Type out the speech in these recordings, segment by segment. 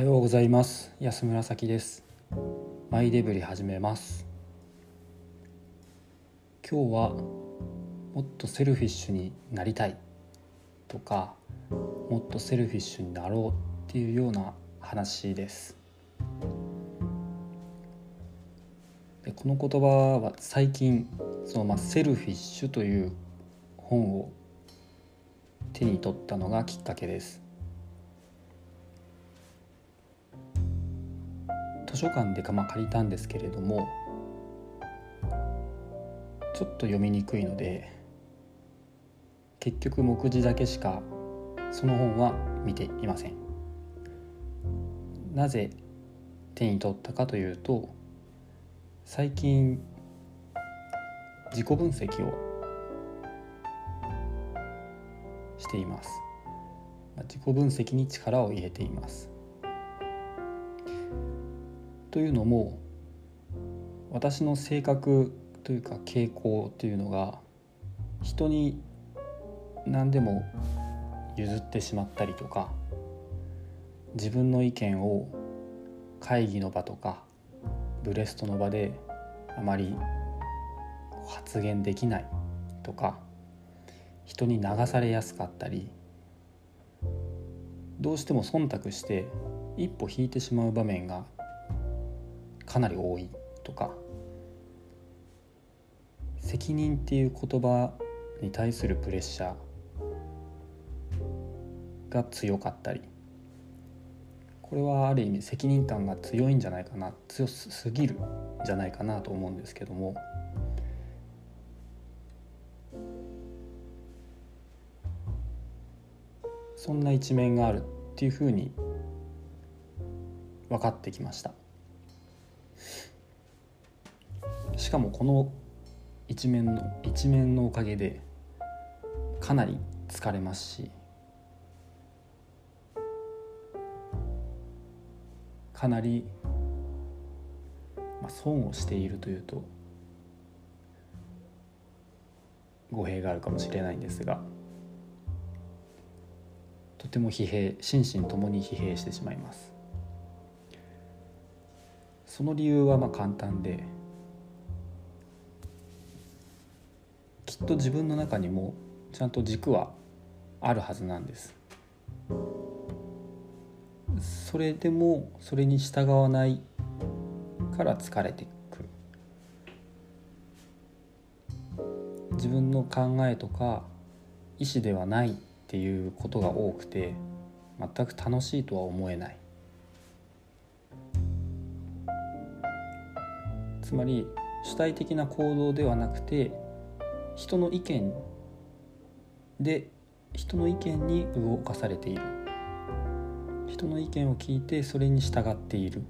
はようございます。安村咲です。マイデブリ始めます。今日はもっと selfish になりたい。とかもっと selfish になろうっていうような話です。でこの言葉は最近その、まあ、 selfish という本を手に取ったのがきっかけです。図書館でかま借りたんですけれどもちょっと読みにくいので結局目次だけしかその本は見ていません。なぜ手に取ったかというと最近自己分析をしています。自己分析に力を入れています。というのも私の性格というか傾向というのが人に何でも譲ってしまったりとか自分の意見を会議の場とかブレストの場であまり発言できないとか人に流されやすかったりどうしても忖度して一歩引いてしまう場面がかなり多いとか責任っていう言葉に対するプレッシャーが強かったりこれはある意味責任感が強いんじゃないかな強すぎるんじゃないかなと思うんですけどもそんな一面があるっていうふうに分かってきました。しかもこの一面の一面のおかげでかなり疲れますしかなり、まあ、損をしているというと語弊があるかもしれないんですがとても疲弊心身ともに疲弊してしまいます。その理由はまあ簡単でっと自分の中にもちゃんと軸はあるはずなんです。それでもそれに従わないから疲れてくる。自分の考えとか意思ではないっていうことが多くて全く楽しいとは思えない。つまり主体的な行動ではなくて人の意見で人の意見に動かされている人の意見を聞いてそれに従っている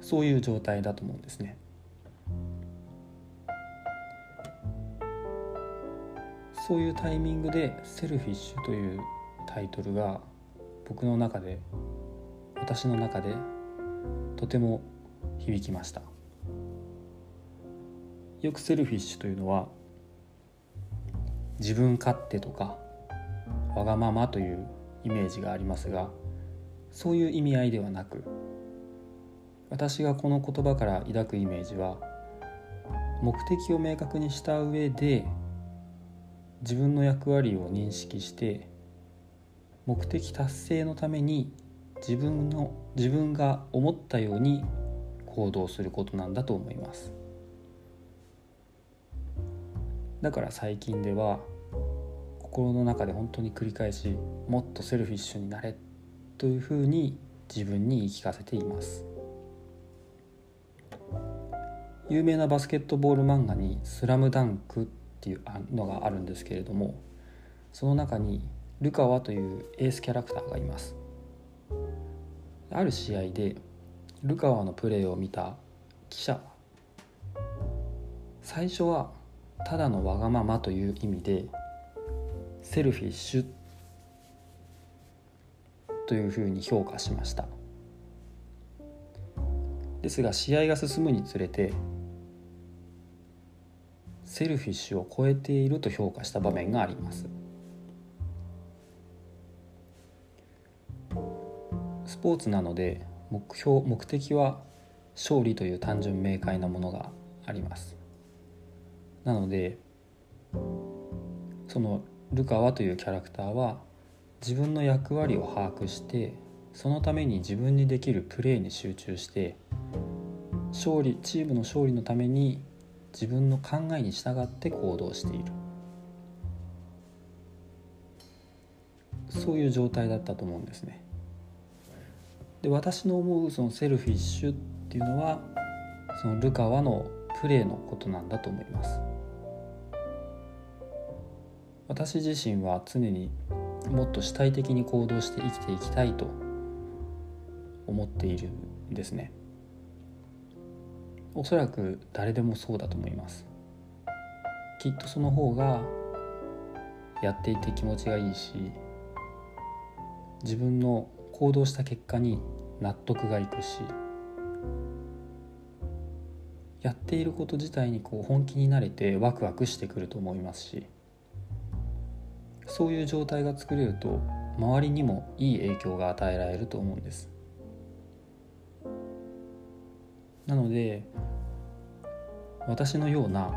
そういう状態だと思うんですね。そういうタイミングで「セルフィッシュ」というタイトルが僕の中で私の中でとても響きました。よくセルフィッシュというのは自分勝手とかわがままというイメージがありますがそういう意味合いではなく私がこの言葉から抱くイメージは目的を明確にした上で自分の役割を認識して目的達成のために自分の自分が思ったように行動することなんだと思います。だから最近では心の中で本当に繰り返しもっとセルフィッシュになれというふうに自分に言い聞かせています。有名なバスケットボール漫画に「スラムダンクっていうのがあるんですけれどもその中にルカワというエースキャラクターがいます。ある試合でルカワのプレーを見た記者最初はただのわがままという意味でセルフィッシュというふうに評価しました。ですが試合が進むにつれてセルフィッシュを超えていると評価した場面があります。スポーツなので目標目的は勝利という単純明快なものがあります。なのでそのルカワというキャラクターは自分の役割を把握してそのために自分にできるプレーに集中して勝利チームの勝利のために自分の考えに従って行動しているそういう状態だったと思うんですね。で私の思うそのセルフィッシュっていうのはそのルカワのプレーのことなんだと思います。私自身は常にもっと主体的に行動して生きていきたいと思っているんですね。おそらく誰でもそうだと思います。きっとその方がやっていて気持ちがいいし自分の行動した結果に納得がいくしやっていること自体にこう本気になれてワクワクしてくると思いますしそういう状態が作れると周りにもいい影響が与えられると思うんです。なので私のような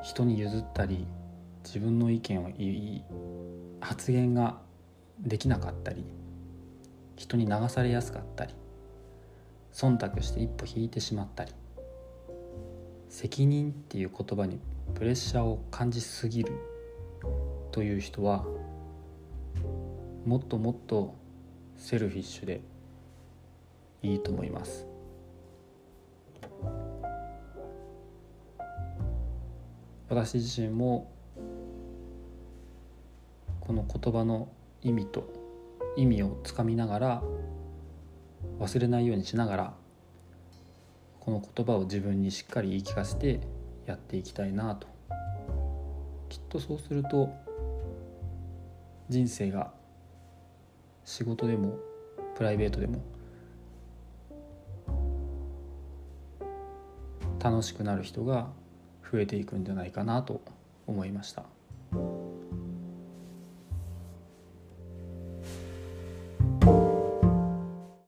人に譲ったり自分の意見を言い発言ができなかったり人に流されやすかったり忖度して一歩引いてしまったり責任っていう言葉にプレッシャーを感じすぎる。という人はもっともっとセルフィッシュでいいと思います。私自身もこの言葉の意味と意味をつかみながら忘れないようにしながらこの言葉を自分にしっかり言い聞かせてやっていきたいなと。きっとそうすると人生が仕事でもプライベートでも楽しくなる人が増えていくんじゃないかなと思いました。